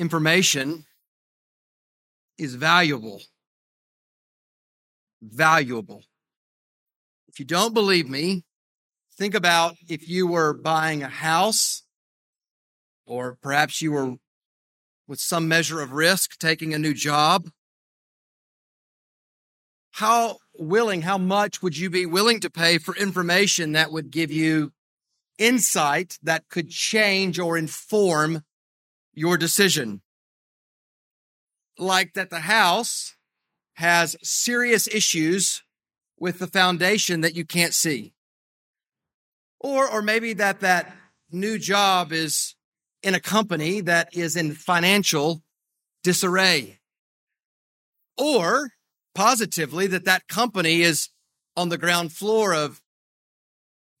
information is valuable. Valuable. If you don't believe me, think about if you were buying a house or perhaps you were with some measure of risk taking a new job. How willing, how much would you be willing to pay for information that would give you insight that could change or inform your decision? Like that the house has serious issues with the foundation that you can't see. Or, or maybe that that new job is in a company that is in financial disarray. Or positively that that company is on the ground floor of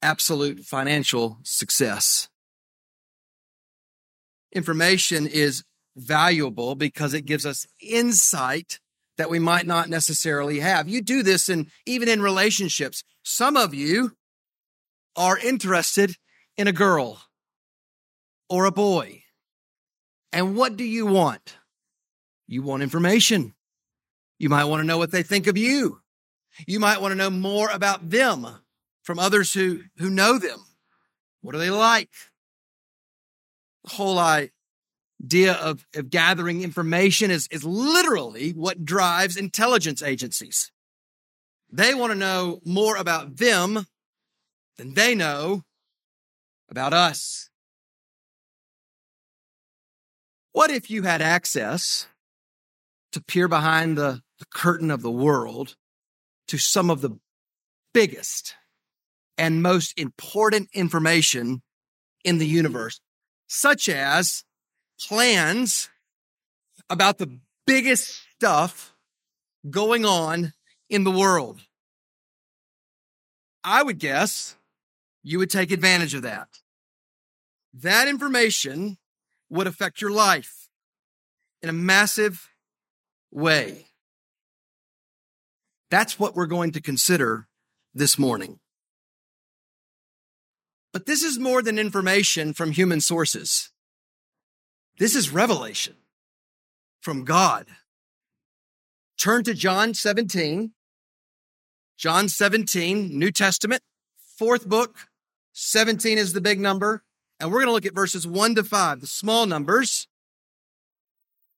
absolute financial success. Information is valuable because it gives us insight that we might not necessarily have. You do this in even in relationships. Some of you are interested in a girl or a boy. And what do you want? You want information. You might want to know what they think of you. You might want to know more about them from others who, who know them. What are they like? Whole idea of, of gathering information is, is literally what drives intelligence agencies. They want to know more about them than they know about us. What if you had access to peer behind the, the curtain of the world to some of the biggest and most important information in the universe, such as plans about the biggest stuff going on in the world. I would guess you would take advantage of that. That information would affect your life in a massive way. That's what we're going to consider this morning. But this is more than information from human sources. This is revelation from God. Turn to John 17. John 17, New Testament, fourth book. 17 is the big number. And we're going to look at verses 1 to 5, the small numbers,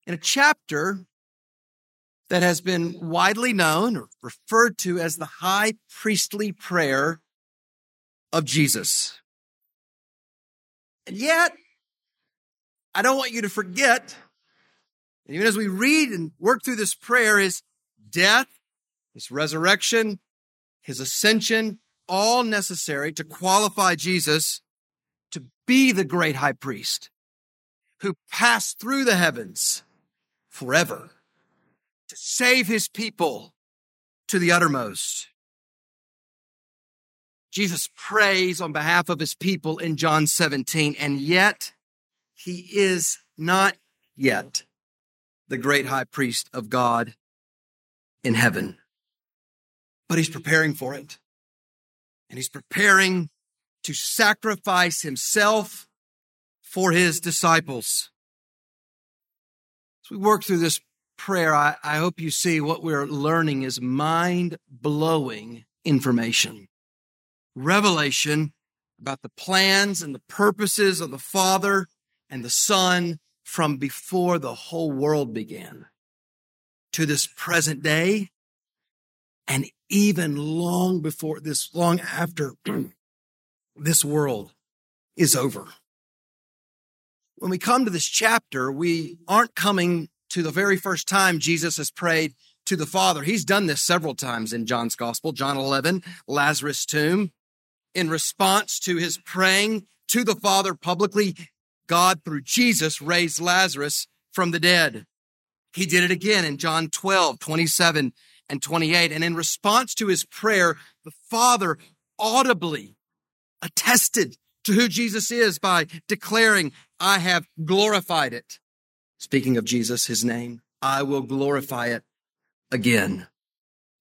in a chapter that has been widely known or referred to as the high priestly prayer of Jesus. And yet, I don't want you to forget, even as we read and work through this prayer, is death, his resurrection, his ascension, all necessary to qualify Jesus to be the great high priest who passed through the heavens forever to save his people to the uttermost. Jesus prays on behalf of his people in John 17, and yet he is not yet the great high priest of God in heaven. But he's preparing for it. And he's preparing to sacrifice himself for his disciples. As we work through this prayer, I, I hope you see what we're learning is mind blowing information. Revelation about the plans and the purposes of the Father and the Son from before the whole world began to this present day and even long before this, long after this world is over. When we come to this chapter, we aren't coming to the very first time Jesus has prayed to the Father. He's done this several times in John's gospel, John 11, Lazarus' tomb. In response to his praying to the Father publicly, God through Jesus raised Lazarus from the dead. He did it again in John 12, 27 and 28. And in response to his prayer, the Father audibly attested to who Jesus is by declaring, I have glorified it. Speaking of Jesus, his name, I will glorify it again.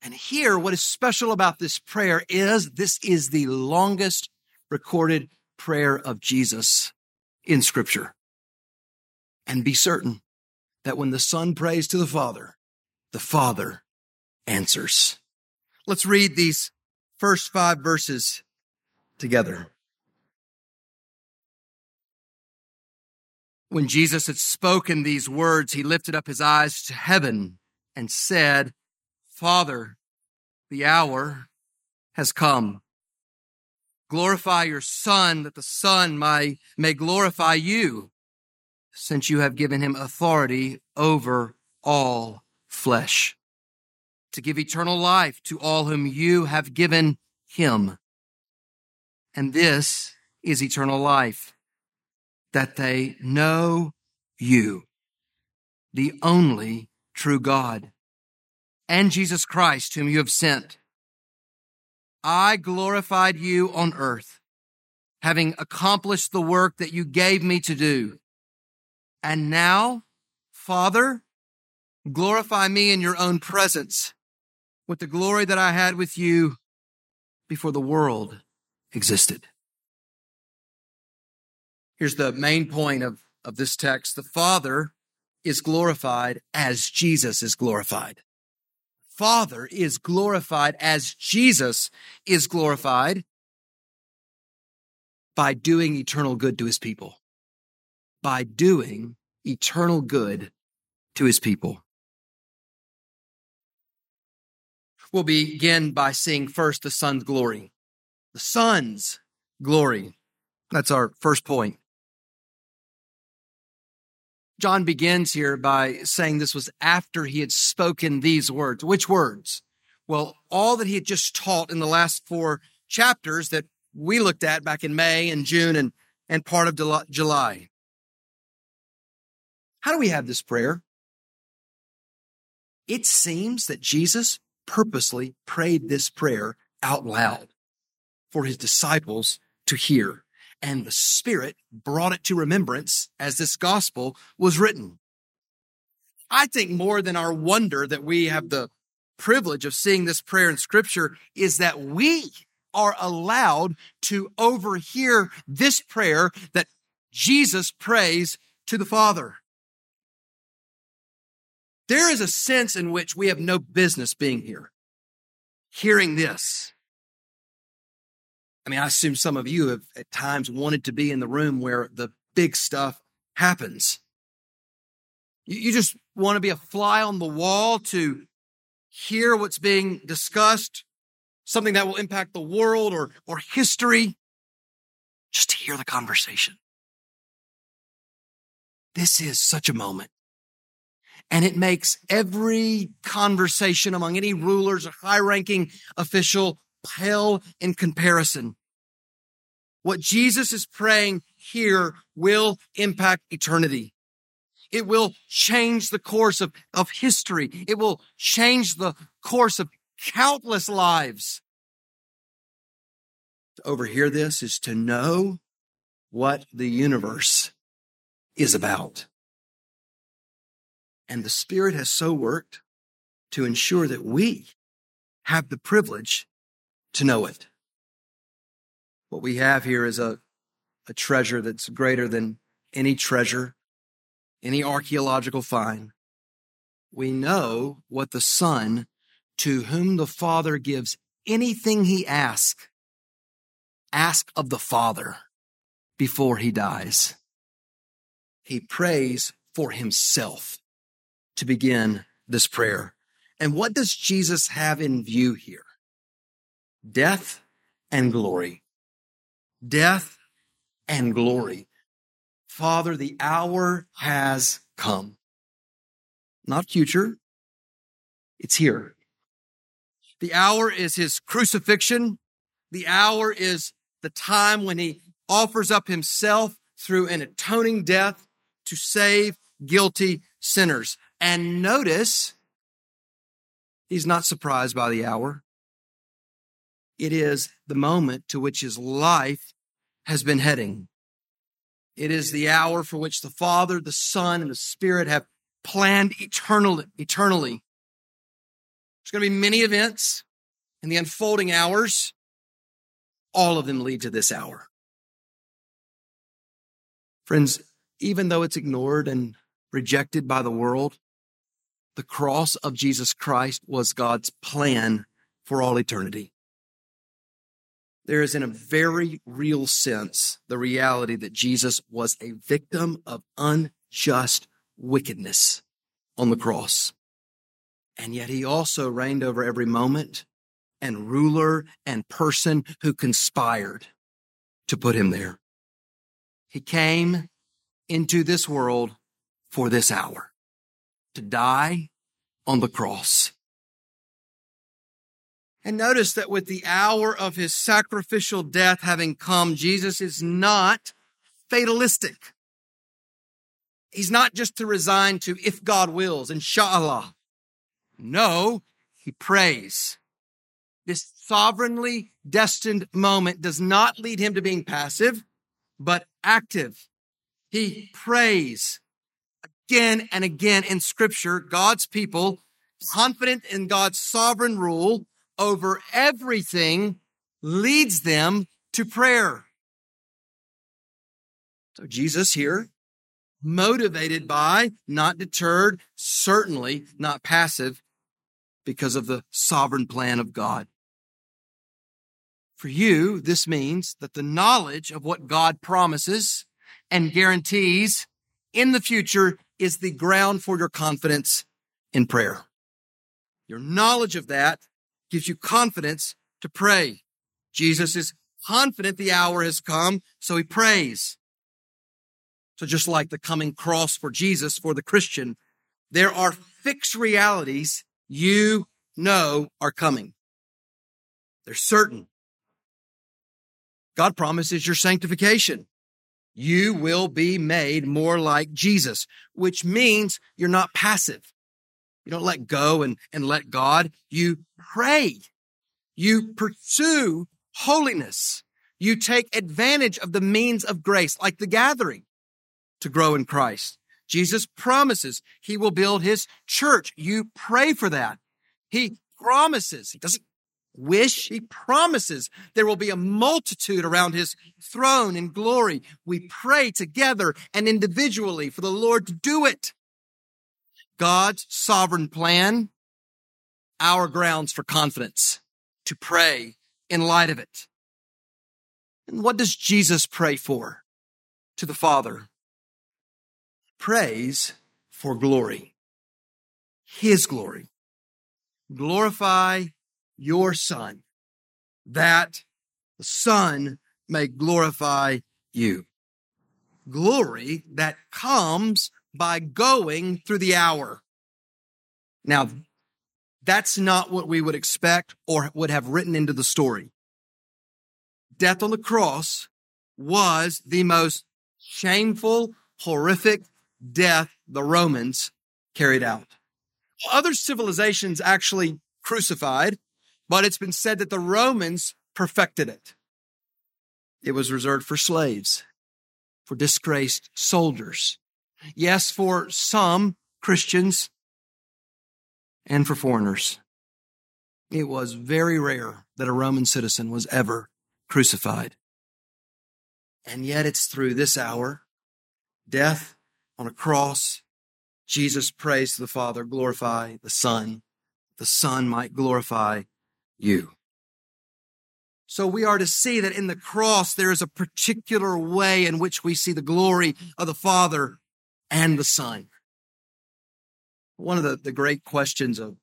And here, what is special about this prayer is this is the longest recorded prayer of Jesus in scripture. And be certain that when the Son prays to the Father, the Father answers. Let's read these first five verses together. When Jesus had spoken these words, he lifted up his eyes to heaven and said, Father, the hour has come. Glorify your Son, that the Son may, may glorify you, since you have given him authority over all flesh, to give eternal life to all whom you have given him. And this is eternal life that they know you, the only true God, and Jesus Christ, whom you have sent. I glorified you on earth, having accomplished the work that you gave me to do. And now, Father, glorify me in your own presence with the glory that I had with you before the world existed. Here's the main point of, of this text. The Father is glorified as Jesus is glorified. Father is glorified as Jesus is glorified by doing eternal good to his people. By doing eternal good to his people. We'll begin by seeing first the Son's glory. The Son's glory. That's our first point. John begins here by saying this was after he had spoken these words. Which words? Well, all that he had just taught in the last four chapters that we looked at back in May and June and, and part of July. How do we have this prayer? It seems that Jesus purposely prayed this prayer out loud for his disciples to hear and the Spirit brought it to remembrance as this gospel was written. I think more than our wonder that we have the privilege of seeing this prayer in scripture is that we are allowed to overhear this prayer that Jesus prays to the Father. There is a sense in which we have no business being here, hearing this. I mean, I assume some of you have at times wanted to be in the room where the big stuff happens. You, just want to be a fly on the wall to hear what's being discussed, something that will impact the world or, or history, just to hear the conversation. This is such a moment. And it makes every conversation among any rulers or high ranking official pale in comparison. What Jesus is praying here will impact eternity. It will change the course of, of history. It will change the course of countless lives. To overhear this is to know what the universe is about. And the Spirit has so worked to ensure that we have the privilege to know it. What we have here is a, a treasure that's greater than any treasure, any archaeological find. We know what the Son, to whom the Father gives anything he asks, ask of the Father before he dies. He prays for himself to begin this prayer. And what does Jesus have in view here? Death and glory. Death and glory. Father, the hour has come. Not future. It's here. The hour is his crucifixion. The hour is the time when he offers up himself through an atoning death to save guilty sinners. And notice, he's not surprised by the hour. It is the moment to which his life has been heading. It is the hour for which the Father, the Son, and the Spirit have planned eternally. eternally. There's going to be many events in the unfolding hours. All of them lead to this hour. Friends, even though it's ignored and rejected by the world, the cross of Jesus Christ was God's plan for all eternity. There is, in a very real sense, the reality that Jesus was a victim of unjust wickedness on the cross. And yet he also reigned over every moment and ruler and person who conspired to put him there. He came into this world for this hour to die on the cross. And notice that with the hour of his sacrificial death having come, Jesus is not fatalistic. He's not just to resign to if God wills, inshallah. No, he prays. This sovereignly destined moment does not lead him to being passive, but active. He prays again and again in scripture. God's people, confident in God's sovereign rule over everything, leads them to prayer. So Jesus here, motivated by, not deterred, certainly not passive, because of the sovereign plan of God. For you, this means that the knowledge of what God promises and guarantees in the future is the ground for your confidence in prayer. Your knowledge of that gives you confidence to pray. Jesus is confident the hour has come, so he prays. So just like the coming cross for Jesus, for the Christian, there are fixed realities you know are coming. They're certain. God promises your sanctification. You will be made more like Jesus, which means you're not passive. You don't let go and, and let God. You pray. You pursue holiness. You take advantage of the means of grace, like the gathering, to grow in Christ. Jesus promises he will build his church. You pray for that. He promises. He doesn't wish. He promises there will be a multitude around his throne in glory. We pray together and individually for the Lord to do it. God's sovereign plan, our grounds for confidence to pray in light of it. And what does Jesus pray for to the Father? Praise for glory, his glory. Glorify your son that the son may glorify you. Glory that comes by going through the hour. Now, that's not what we would expect or would have written into the story. Death on the cross was the most shameful, horrific death the Romans carried out. Other civilizations actually crucified, but it's been said that the Romans perfected it. It was reserved for slaves, for disgraced soldiers. Yes, for some Christians and for foreigners. It was very rare that a Roman citizen was ever crucified. And yet it's through this hour, death on a cross, Jesus prays to the Father, glorify the Son. The Son might glorify you. So we are to see that in the cross, there is a particular way in which we see the glory of the Father and the Son. One of the, the great questions of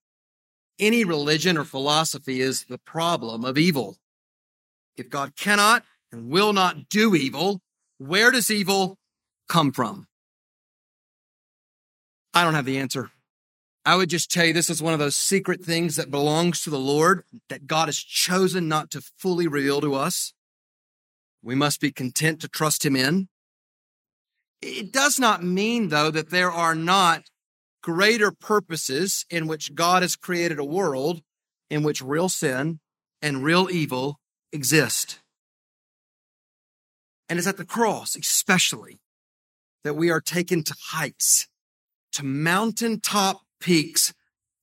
any religion or philosophy is the problem of evil. If God cannot and will not do evil, where does evil come from? I don't have the answer. I would just tell you this is one of those secret things that belongs to the Lord that God has chosen not to fully reveal to us. We must be content to trust him in. It does not mean though that there are not greater purposes in which God has created a world in which real sin and real evil exist. And it's at the cross, especially, that we are taken to heights to mountaintop peaks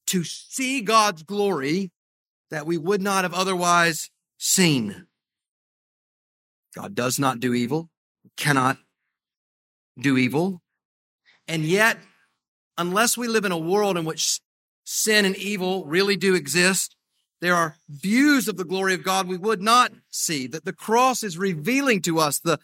to see God's glory that we would not have otherwise seen. God does not do evil, cannot do evil. And yet unless we live in a world in which sin and evil really do exist, there are views of the glory of God we would not see. That the cross is revealing to us the,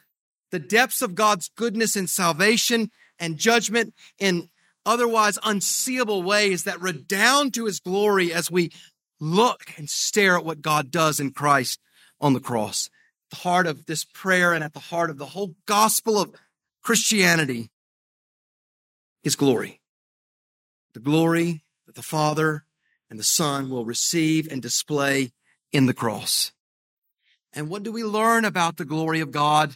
the depths of God's goodness and salvation and judgment in otherwise unseeable ways that redound to his glory as we look and stare at what God does in Christ on the cross. The heart of this prayer and at the heart of the whole gospel of Christianity is glory. The glory that the Father and the Son will receive and display in the cross. And what do we learn about the glory of God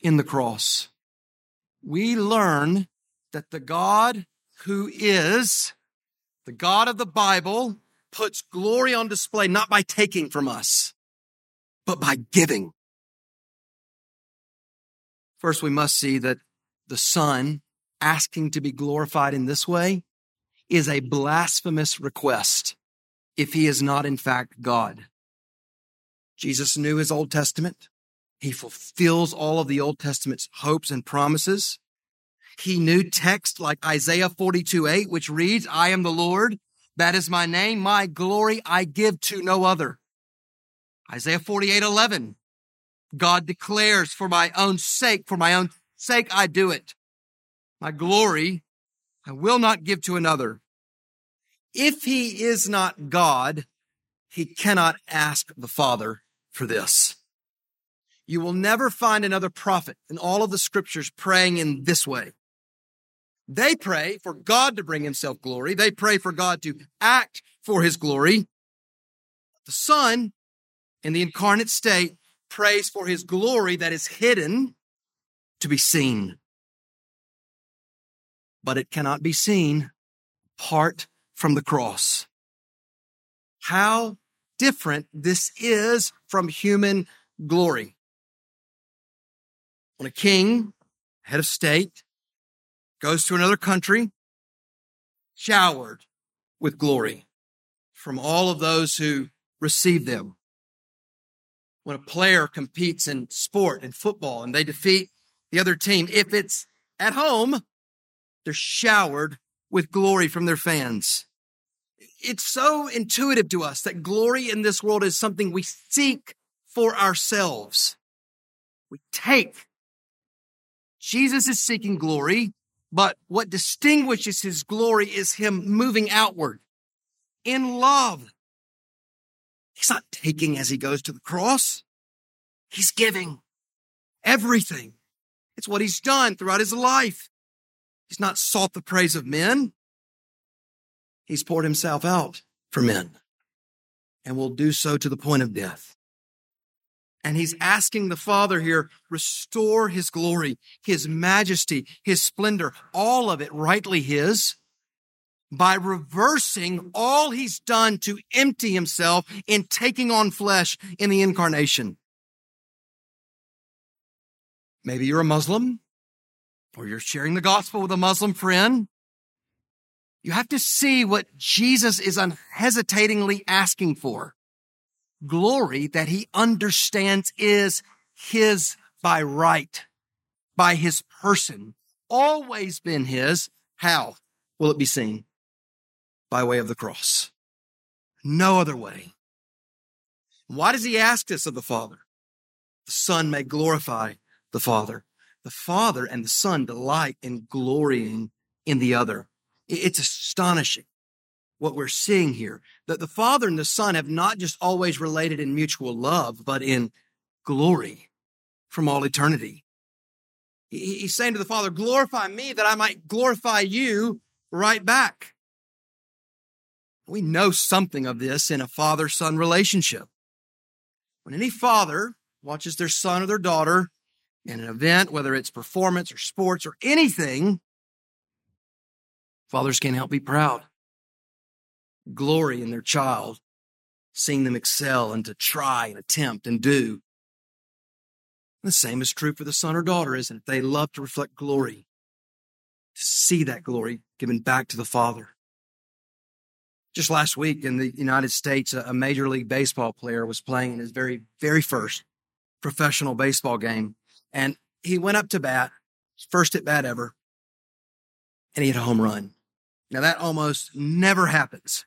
in the cross? We learn that the God who is the God of the Bible puts glory on display not by taking from us, but by giving. First, we must see that the Son asking to be glorified in this way is a blasphemous request if he is not in fact God. Jesus knew his Old Testament. He fulfills all of the Old Testament's hopes and promises. He knew texts like Isaiah 42, 8, which reads, I am the Lord. That is my name. My glory I give to no other. Isaiah 48, 11. God declares for my own sake, for my own sake I do it. My glory I will not give to another. If he is not God, he cannot ask the Father for this. You will never find another prophet in all of the scriptures praying in this way. They pray for God to bring himself glory. They pray for God to act for his glory. The Son in the incarnate state prays for his glory that is hidden to be seen but it cannot be seen apart from the cross. How different this is from human glory. When a king, head of state, goes to another country, showered with glory from all of those who receive them. When a player competes in sport and football and they defeat the other team, if it's at home, they're showered with glory from their fans. It's so intuitive to us that glory in this world is something we seek for ourselves. We take. Jesus is seeking glory, but what distinguishes his glory is him moving outward in love. He's not taking as he goes to the cross. He's giving everything. It's what he's done throughout his life. He's not sought the praise of men. He's poured himself out for men and will do so to the point of death. And he's asking the Father here, restore his glory, his majesty, his splendor, all of it rightly his, by reversing all he's done to empty himself in taking on flesh in the incarnation. Maybe you're a Muslim or you're sharing the gospel with a Muslim friend, you have to see what Jesus is unhesitatingly asking for. Glory that he understands is his by right, by his person, always been his. How will it be seen? By way of the cross. No other way. Why does he ask this of the Father? The Son may glorify the Father the Father and the Son delight in glorying in the other. It's astonishing what we're seeing here. That the Father and the Son have not just always related in mutual love, but in glory from all eternity. He's saying to the Father, glorify me that I might glorify you right back. We know something of this in a father son relationship. When any father watches their son or their daughter in an event, whether it's performance or sports or anything, fathers can't help be proud. Glory in their child, seeing them excel and to try and attempt and do. The same is true for the son or daughter, isn't it? They love to reflect glory, to see that glory given back to the father. Just last week in the United States, a major league baseball player was playing in his very, very first professional baseball game. And he went up to bat, first at bat ever, and he hit a home run. Now that almost never happens.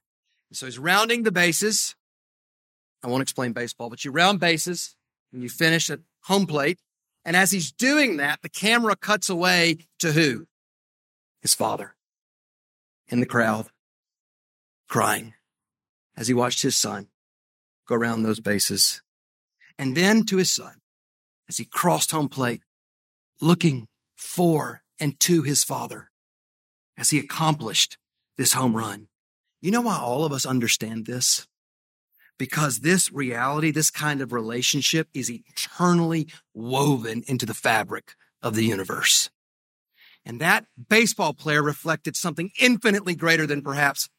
So he's rounding the bases. I won't explain baseball, but you round bases and you finish at home plate. And as he's doing that, the camera cuts away to who? His father in the crowd crying as he watched his son go around those bases. And then to his son as he crossed home plate, looking for and to his father as he accomplished this home run. You know why all of us understand this? Because this reality, this kind of relationship is eternally woven into the fabric of the universe. And that baseball player reflected something infinitely greater than perhaps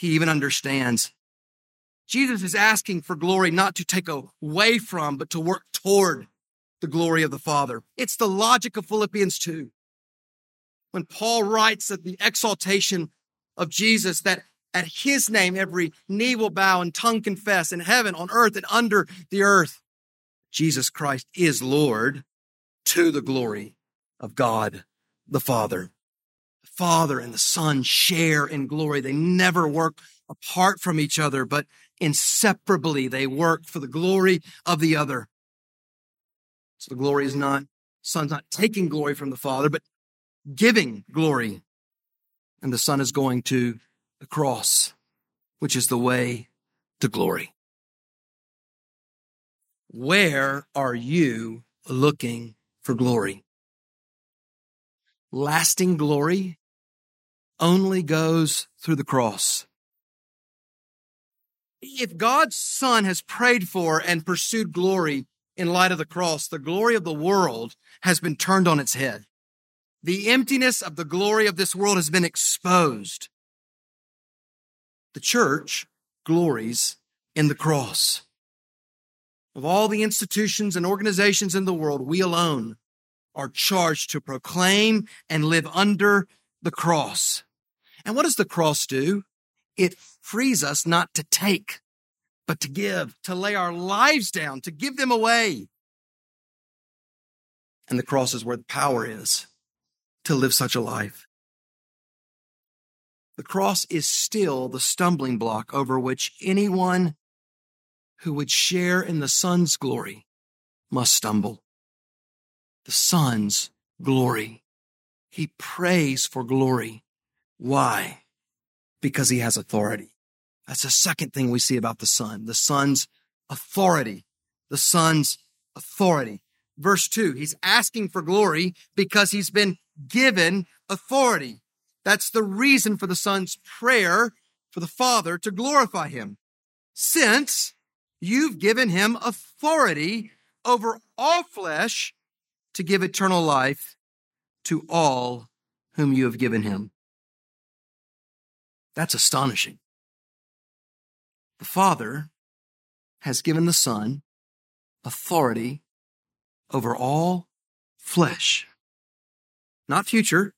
he even understands. Jesus is asking for glory not to take away from, but to work toward the glory of the Father. It's the logic of Philippians 2. When Paul writes that the exaltation of Jesus, that at his name every knee will bow and tongue confess in heaven, on earth, and under the earth. Jesus Christ is Lord to the glory of God the Father. The Father and the Son share in glory. They never work apart from each other, but inseparably they work for the glory of the other. So the glory is not, Son's not taking glory from the Father, but giving glory. And the Son is going to the cross, which is the way to glory. Where are you looking for glory? Lasting glory only goes through the cross. If God's Son has prayed for and pursued glory in light of the cross, the glory of the world has been turned on its head. The emptiness of the glory of this world has been exposed. The church glories in the cross. Of all the institutions and organizations in the world, we alone are charged to proclaim and live under the cross. And what does the cross do? It frees us not to take, but to give, to lay our lives down, to give them away. And the cross is where the power is to live such a life. The cross is still the stumbling block over which anyone who would share in the Son's glory must stumble. The Son's glory. He prays for glory. Why? Because he has authority. That's the second thing we see about the Son. The Son's authority. The Son's authority. Verse two, he's asking for glory because he's been given authority. That's the reason for the Son's prayer for the Father to glorify him. Since you've given him authority over all flesh to give eternal life to all whom you have given him. That's astonishing. The Father has given the Son authority over all flesh. Not future,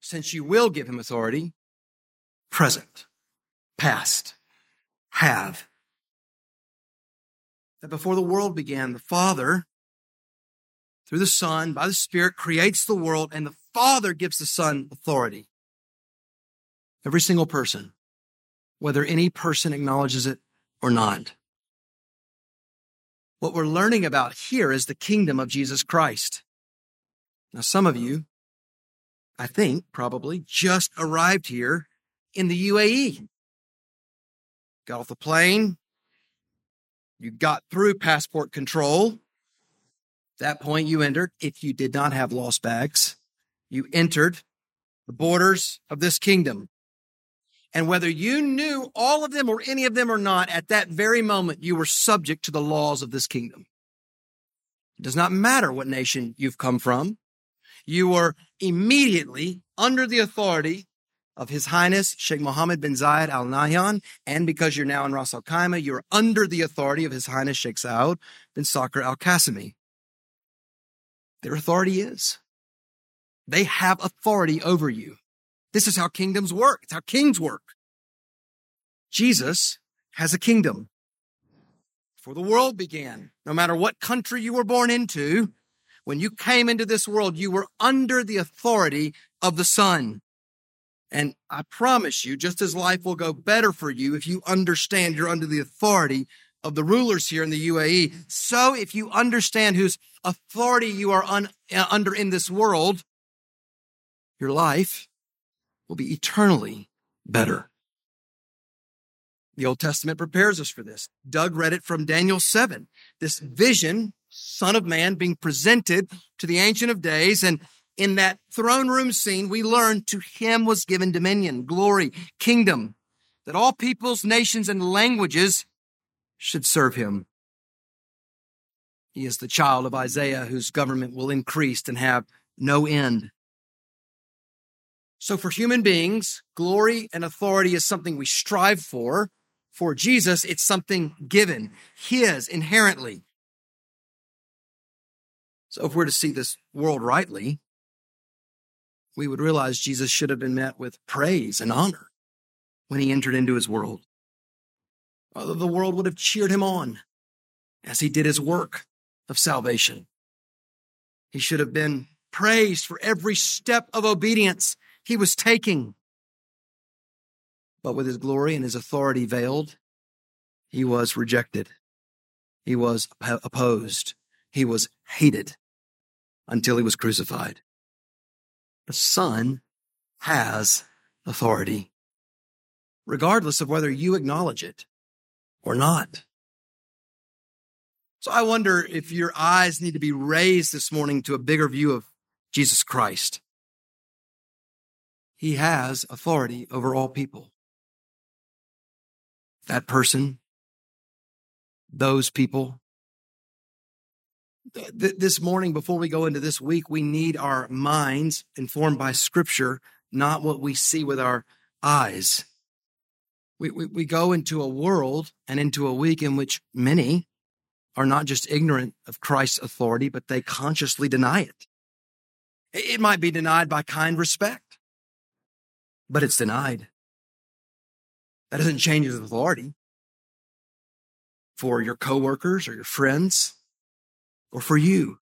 since you will give him authority, present, past, have. That before the world began, the Father, through the Son, by the Spirit, creates the world, and the Father gives the Son authority. Every single person, whether any person acknowledges it or not. What we're learning about here is the kingdom of Jesus Christ. Now, some of you I think probably just arrived here in the UAE. Got off the plane. You got through passport control. At that point, you entered, if you did not have lost bags, you entered the borders of this kingdom. And whether you knew all of them or any of them or not, at that very moment, you were subject to the laws of this kingdom. It does not matter what nation you've come from you were immediately under the authority of His Highness Sheikh Mohammed bin Zayed Al Nahyan. And because you're now in Ras Al Khaimah, you're under the authority of His Highness Sheikh Saud bin Sakr Al Qasimi. Their authority is. They have authority over you. This is how kingdoms work. It's how kings work. Jesus has a kingdom. Before the world began, no matter what country you were born into, when you came into this world, you were under the authority of the Son. And I promise you, just as life will go better for you if you understand you're under the authority of the rulers here in the UAE, so if you understand whose authority you are un, uh, under in this world, your life will be eternally better. The Old Testament prepares us for this. Doug read it from Daniel 7. This vision, Son of Man, being presented to the Ancient of Days. And in that throne room scene, we learn to him was given dominion, glory, kingdom, that all peoples, nations, and languages should serve him. He is the child of Isaiah, whose government will increase and have no end. So, for human beings, glory and authority is something we strive for. For Jesus, it's something given, His inherently. So, if we're to see this world rightly, we would realize Jesus should have been met with praise and honor when he entered into his world. The world would have cheered him on as he did his work of salvation. He should have been praised for every step of obedience he was taking. But with his glory and his authority veiled, he was rejected. He was opposed. He was hated until he was crucified. The Son has authority, regardless of whether you acknowledge it or not. So I wonder if your eyes need to be raised this morning to a bigger view of Jesus Christ. He has authority over all people. That person, those people. This morning, before we go into this week, we need our minds informed by scripture, not what we see with our eyes. We, we, we go into a world and into a week in which many are not just ignorant of Christ's authority, but they consciously deny it. It might be denied by kind respect, but it's denied. That doesn't change his authority for your coworkers or your friends or for you.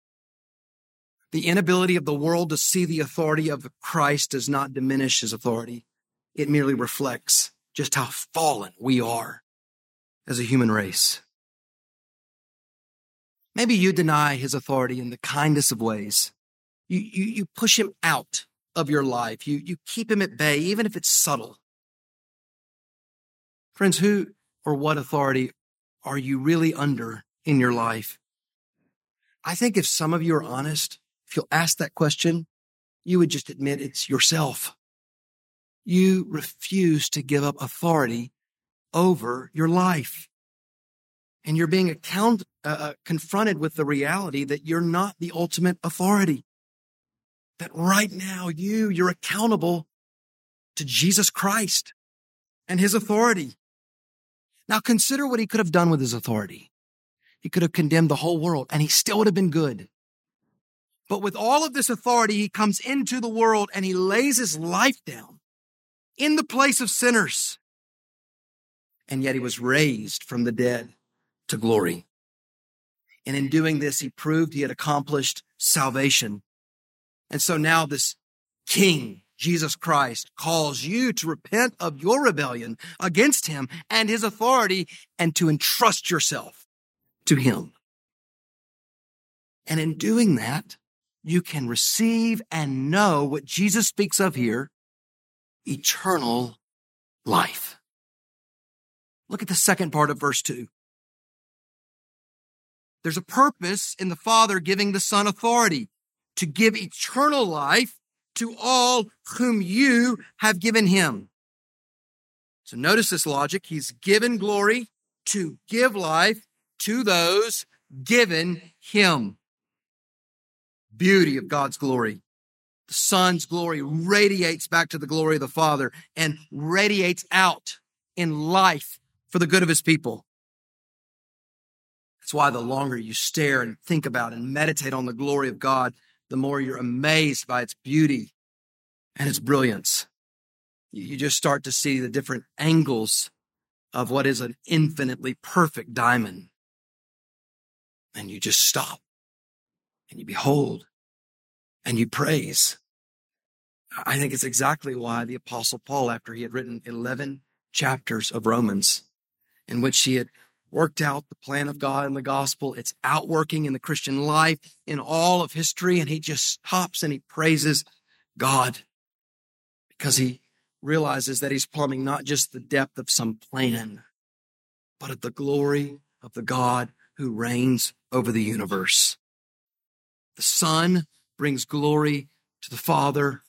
The inability of the world to see the authority of Christ does not diminish his authority. It merely reflects just how fallen we are as a human race. Maybe you deny his authority in the kindest of ways. You, you, you push him out of your life. You, you keep him at bay, even if it's subtle. Friends, who or what authority are you really under in your life? I think if some of you are honest, if you'll ask that question, you would just admit it's yourself. You refuse to give up authority over your life and you're being account, uh, uh, confronted with the reality that you're not the ultimate authority. That right now you, you're accountable to Jesus Christ and his authority. Now consider what he could have done with his authority. He could have condemned the whole world and he still would have been good. But with all of this authority, he comes into the world and he lays his life down in the place of sinners. And yet he was raised from the dead to glory. And in doing this, he proved he had accomplished salvation. And so now this king, Jesus Christ, calls you to repent of your rebellion against him and his authority and to entrust yourself to him. And in doing that, you can receive and know what Jesus speaks of here, eternal life. Look at the second part of verse two. There's a purpose in the Father giving the Son authority to give eternal life to all whom you have given him. So notice this logic. He's given glory to give life to those given him. Beauty of God's glory. The Son's glory radiates back to the glory of the Father and radiates out in life for the good of his people. That's why the longer you stare and think about and meditate on the glory of God, the more you're amazed by its beauty and its brilliance. You just start to see the different angles of what is an infinitely perfect diamond. And you just stop and you behold and you praise. I think it's exactly why the apostle Paul, after he had written 11 chapters of Romans, in which he had worked out the plan of God in the gospel, it's outworking in the Christian life, in all of history, and he just stops and he praises God because he realizes that he's plumbing not just the depth of some plan, but of the glory of the God who reigns over the universe. The Son brings glory to the Father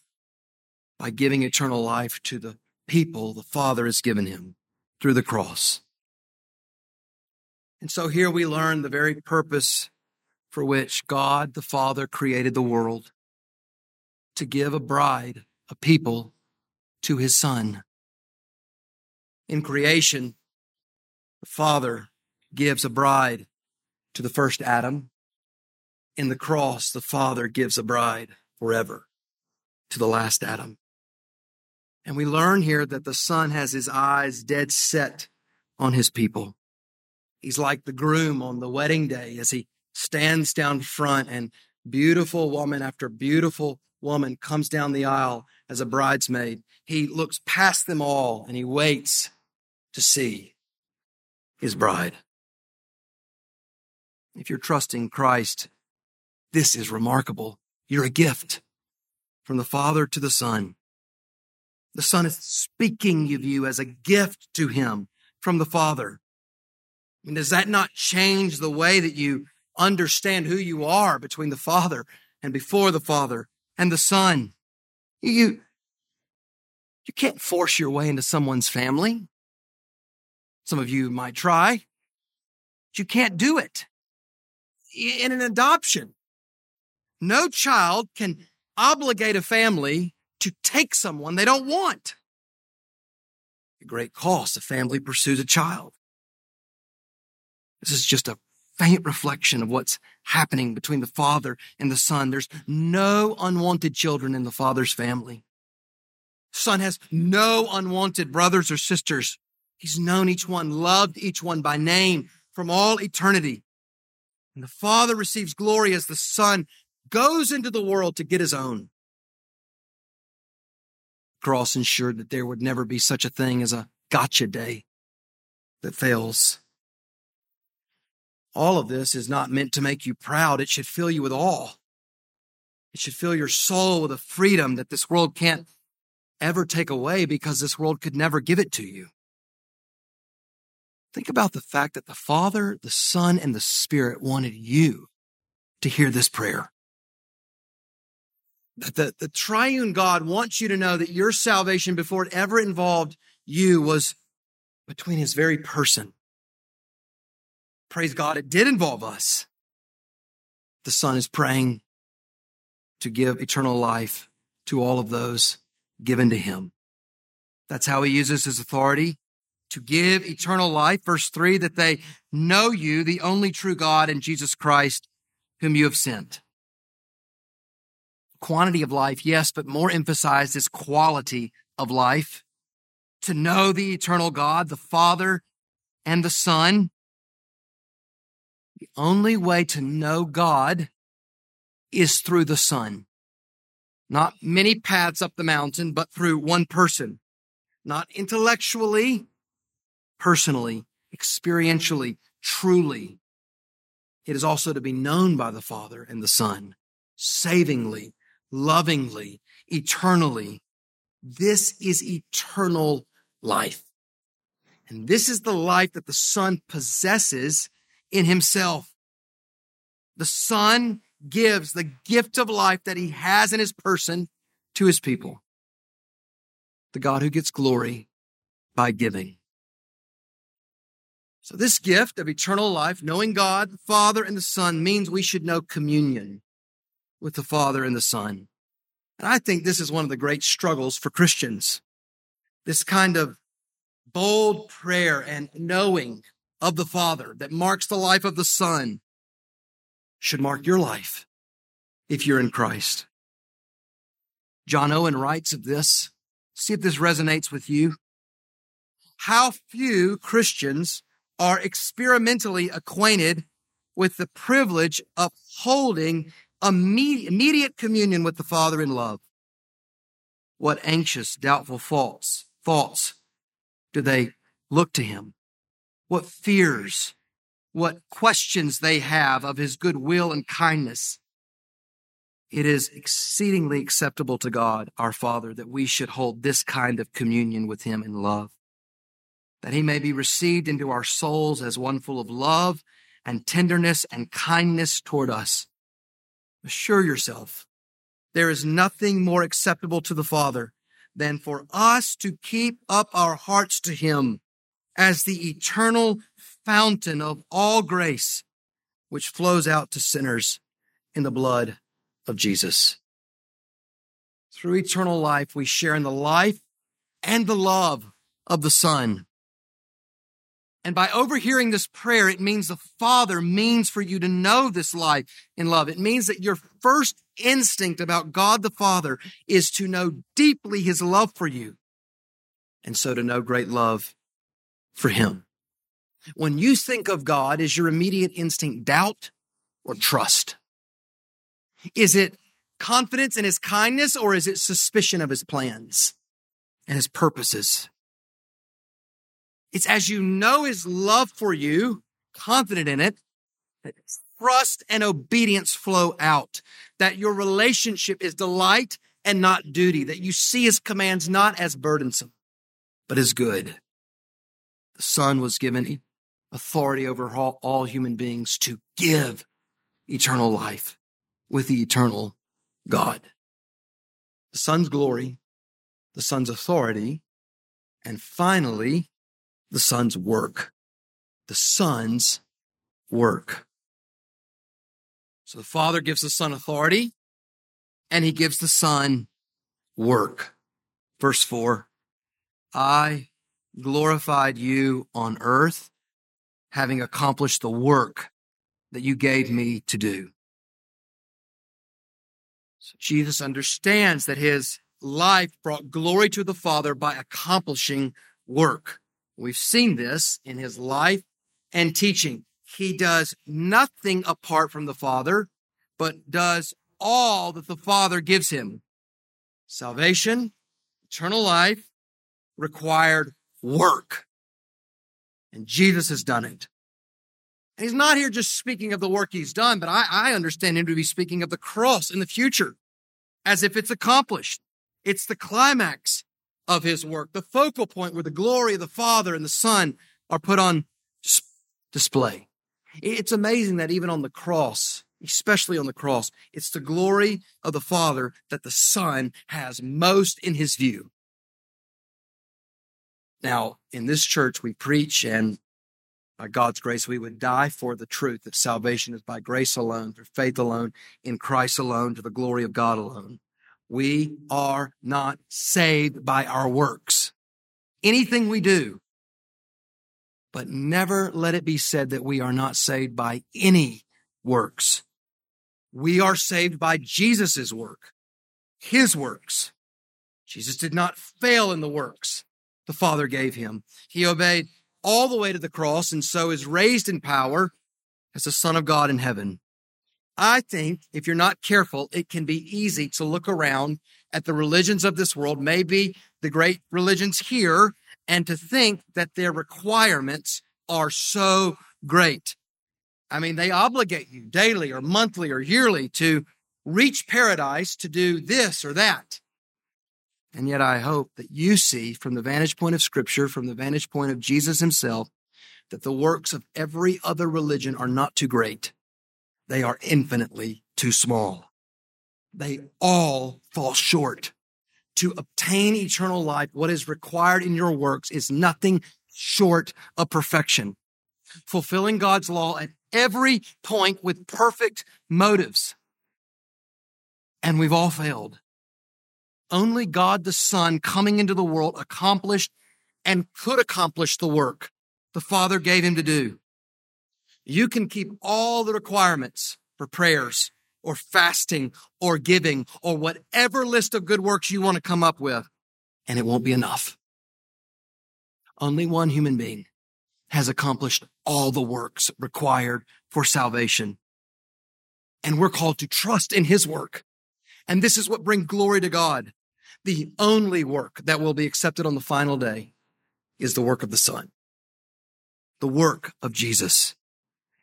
by giving eternal life to the people the Father has given him through the cross. And so here we learn the very purpose for which God the Father created the world to give a bride, a people, to his Son. In creation, the Father gives a bride to the first Adam. In the cross, the Father gives a bride forever to the last Adam. And we learn here that the Son has his eyes dead set on his people. He's like the groom on the wedding day as he stands down front and beautiful woman after beautiful woman comes down the aisle as a bridesmaid. He looks past them all and he waits to see his bride. If you're trusting Christ, this is remarkable. You're a gift from the Father to the Son. The Son is speaking of you as a gift to Him from the Father. And does that not change the way that you understand who you are between the Father and before the Father and the Son? You, you can't force your way into someone's family. Some of you might try, but you can't do it. In an adoption, no child can obligate a family to take someone they don't want. At great cost, a family pursues a child. This is just a faint reflection of what's happening between the father and the son. There's no unwanted children in the father's family. Son has no unwanted brothers or sisters. He's known each one, loved each one by name from all eternity. And the father receives glory as the son goes into the world to get his own. Cross ensured that there would never be such a thing as a gotcha day that fails. All of this is not meant to make you proud. It should fill you with awe. It should fill your soul with a freedom that this world can't ever take away because this world could never give it to you. Think about the fact that the Father, the Son, and the Spirit wanted you to hear this prayer that the, the triune God wants you to know that your salvation before it ever involved you was between his very person. Praise God, it did involve us. The Son is praying to give eternal life to all of those given to him. That's how he uses his authority to give eternal life. Verse three, that they know you, the only true God and Jesus Christ, whom you have sent quantity of life, yes, but more emphasized is quality of life. To know the eternal God, the Father and the Son. The only way to know God is through the Son. Not many paths up the mountain, but through one person. Not intellectually, personally, experientially, truly. It is also to be known by the Father and the Son, savingly, lovingly, eternally. This is eternal life. And this is the life that the Son possesses in himself. The Son gives the gift of life that he has in his person to his people. The God who gets glory by giving. So this gift of eternal life, knowing God, the Father, and the Son means we should know communion with the Father and the Son. And I think this is one of the great struggles for Christians. This kind of bold prayer and knowing of the Father that marks the life of the Son should mark your life if you're in Christ. John Owen writes of this. See if this resonates with you. How few Christians are experimentally acquainted with the privilege of holding immediate communion with the Father in love. What anxious, doubtful thoughts, thoughts do they look to him? What fears, what questions they have of his goodwill and kindness. It is exceedingly acceptable to God, our Father, that we should hold this kind of communion with him in love, that he may be received into our souls as one full of love and tenderness and kindness toward us. Assure yourself there is nothing more acceptable to the Father than for us to keep up our hearts to Him as the eternal fountain of all grace, which flows out to sinners in the blood of Jesus. Through eternal life, we share in the life and the love of the Son. And by overhearing this prayer, it means the Father means for you to know this life in love. It means that your first instinct about God the Father is to know deeply his love for you. And so to know great love for him. When you think of God, is your immediate instinct doubt or trust? Is it confidence in his kindness or is it suspicion of his plans and his purposes? It's as you know his love for you, confident in it, that trust and obedience flow out, that your relationship is delight and not duty, that you see his commands not as burdensome, but as good. The Son was given authority over all, all human beings to give eternal life with the eternal God. The Son's glory, the Son's authority, and finally, the Son's work. The Son's work. So the Father gives the Son authority and he gives the Son work. Verse four, I glorified you on earth, having accomplished the work that you gave me to do. So Jesus understands that his life brought glory to the Father by accomplishing work. We've seen this in his life and teaching. He does nothing apart from the Father, but does all that the Father gives him. Salvation, eternal life required work. And Jesus has done it. And he's not here just speaking of the work he's done, but I, I understand him to be speaking of the cross in the future as if it's accomplished. It's the climax of his work, the focal point where the glory of the Father and the Son are put on display. It's amazing that even on the cross, especially on the cross, it's the glory of the Father that the Son has most in his view. Now, in this church, we preach, and by God's grace, we would die for the truth that salvation is by grace alone, through faith alone, in Christ alone, to the glory of God alone. We are not saved by our works. Anything we do, but never let it be said that we are not saved by any works. We are saved by Jesus' work, his works. Jesus did not fail in the works the Father gave him. He obeyed all the way to the cross and so is raised in power as the Son of God in heaven. I think if you're not careful, it can be easy to look around at the religions of this world, maybe the great religions here, and to think that their requirements are so great. I mean, they obligate you daily or monthly or yearly to reach paradise to do this or that. And yet I hope that you see from the vantage point of scripture, from the vantage point of Jesus himself, that the works of every other religion are not too great they are infinitely too small. They all fall short. To obtain eternal life, what is required in your works is nothing short of perfection. Fulfilling God's law at every point with perfect motives. And we've all failed. Only God the Son coming into the world accomplished and could accomplish the work the Father gave him to do. You can keep all the requirements for prayers or fasting or giving or whatever list of good works you want to come up with, and it won't be enough. Only one human being has accomplished all the works required for salvation. And we're called to trust in his work. And this is what brings glory to God. the only work that will be accepted on the final day is the work of the Son, the work of Jesus.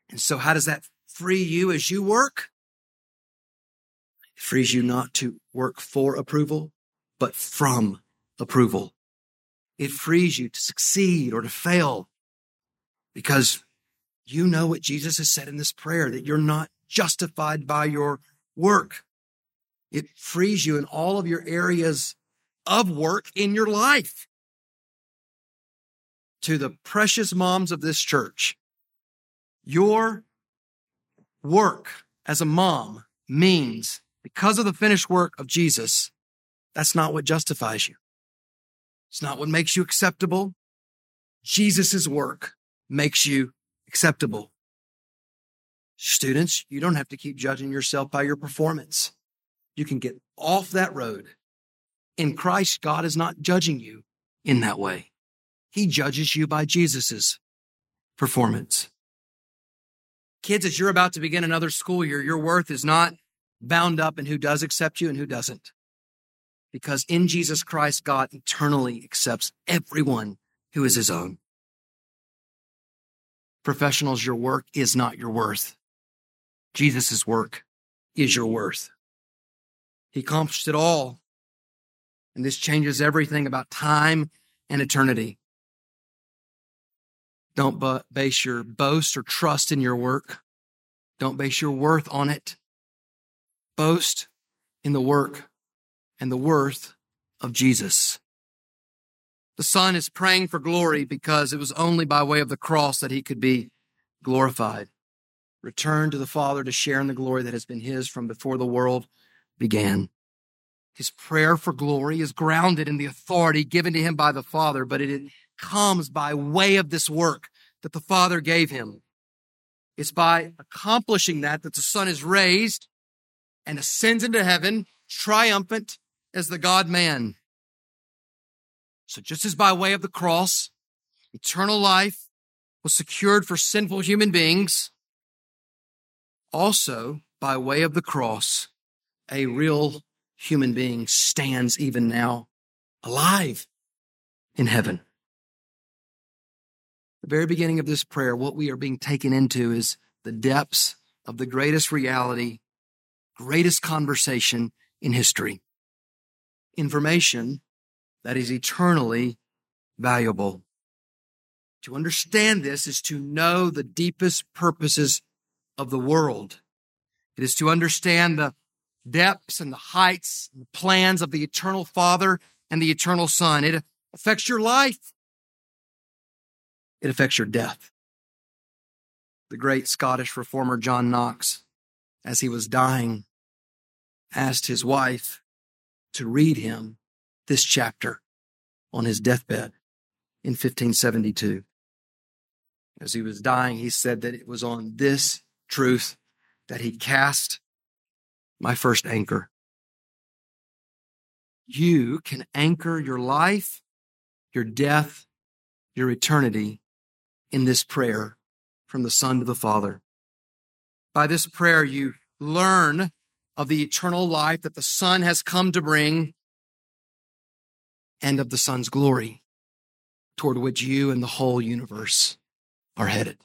And so, how does that free you as you work? It frees you not to work for approval, but from approval. It frees you to succeed or to fail because you know what Jesus has said in this prayer that you're not justified by your work. It frees you in all of your areas of work in your life. To the precious moms of this church, your work as a mom means because of the finished work of Jesus, that's not what justifies you. It's not what makes you acceptable. Jesus' work makes you acceptable. Students, you don't have to keep judging yourself by your performance. You can get off that road. In Christ, God is not judging you in that way. He judges you by Jesus's performance. Kids, as you're about to begin another school year, your worth is not bound up in who does accept you and who doesn't because in Jesus Christ, God eternally accepts everyone who is his own. Professionals, your work is not your worth. Jesus' work is your worth. He accomplished it all. And this changes everything about time and eternity. Don't base your boast or trust in your work. Don't base your worth on it. Boast in the work and the worth of Jesus. The Son is praying for glory because it was only by way of the cross that he could be glorified. Return to the Father to share in the glory that has been his from before the world began. His prayer for glory is grounded in the authority given to him by the Father, but it comes by way of this work that the Father gave him. It's by accomplishing that that the Son is raised and ascends into heaven, triumphant, as the God man. So just as by way of the cross, eternal life was secured for sinful human beings, also by way of the cross, a real human being stands even now alive in heaven. The very beginning of this prayer, what we are being taken into is the depths of the greatest reality, greatest conversation in history information that is eternally valuable. To understand this is to know the deepest purposes of the world. It is to understand the depths and the heights and the plans of the eternal Father and the eternal Son. It affects your life. It affects your death. The great Scottish reformer John Knox, as he was dying, asked his wife, to read him this chapter on his deathbed in 1572. As he was dying, he said that it was on this truth that he cast my first anchor. You can anchor your life, your death, your eternity in this prayer from the Son to the Father. By this prayer, you learn of the eternal life that the Son has come to bring and of the Son's glory toward which you and the whole universe are headed.